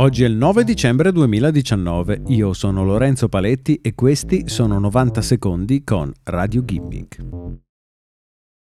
Oggi è il 9 dicembre 2019, io sono Lorenzo Paletti e questi sono 90 secondi con Radio Gimmick.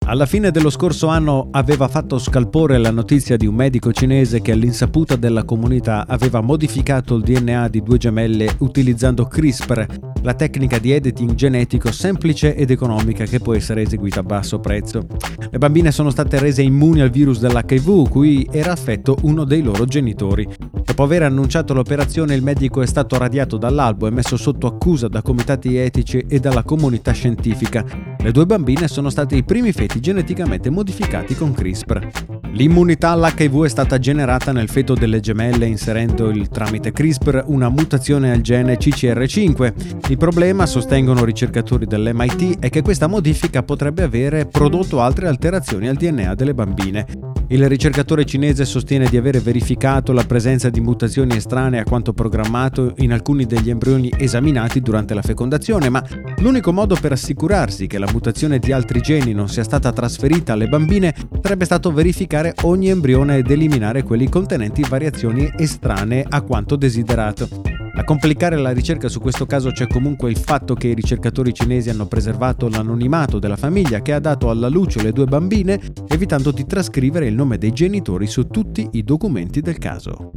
Alla fine dello scorso anno aveva fatto scalpore la notizia di un medico cinese che all'insaputa della comunità aveva modificato il DNA di due gemelle utilizzando CRISPR, la tecnica di editing genetico semplice ed economica che può essere eseguita a basso prezzo. Le bambine sono state rese immuni al virus dell'HIV, cui era affetto uno dei loro genitori. Dopo aver annunciato l'operazione, il medico è stato radiato dall'albo e messo sotto accusa da comitati etici e dalla comunità scientifica. Le due bambine sono state i primi feti geneticamente modificati con CRISPR. L'immunità all'HIV è stata generata nel feto delle gemelle inserendo il tramite CRISPR una mutazione al gene CCR5. Il problema, sostengono ricercatori dell'MIT, è che questa modifica potrebbe avere prodotto altre alterazioni al DNA delle bambine. Il ricercatore cinese sostiene di aver verificato la presenza di mutazioni estranee a quanto programmato in alcuni degli embrioni esaminati durante la fecondazione, ma l'unico modo per assicurarsi che la mutazione di altri geni non sia stata trasferita alle bambine sarebbe stato verificare ogni embrione ed eliminare quelli contenenti variazioni estranee a quanto desiderato. A complicare la ricerca su questo caso c'è comunque il fatto che i ricercatori cinesi hanno preservato l'anonimato della famiglia che ha dato alla luce le due bambine, evitando di trascrivere il nome dei genitori su tutti i documenti del caso.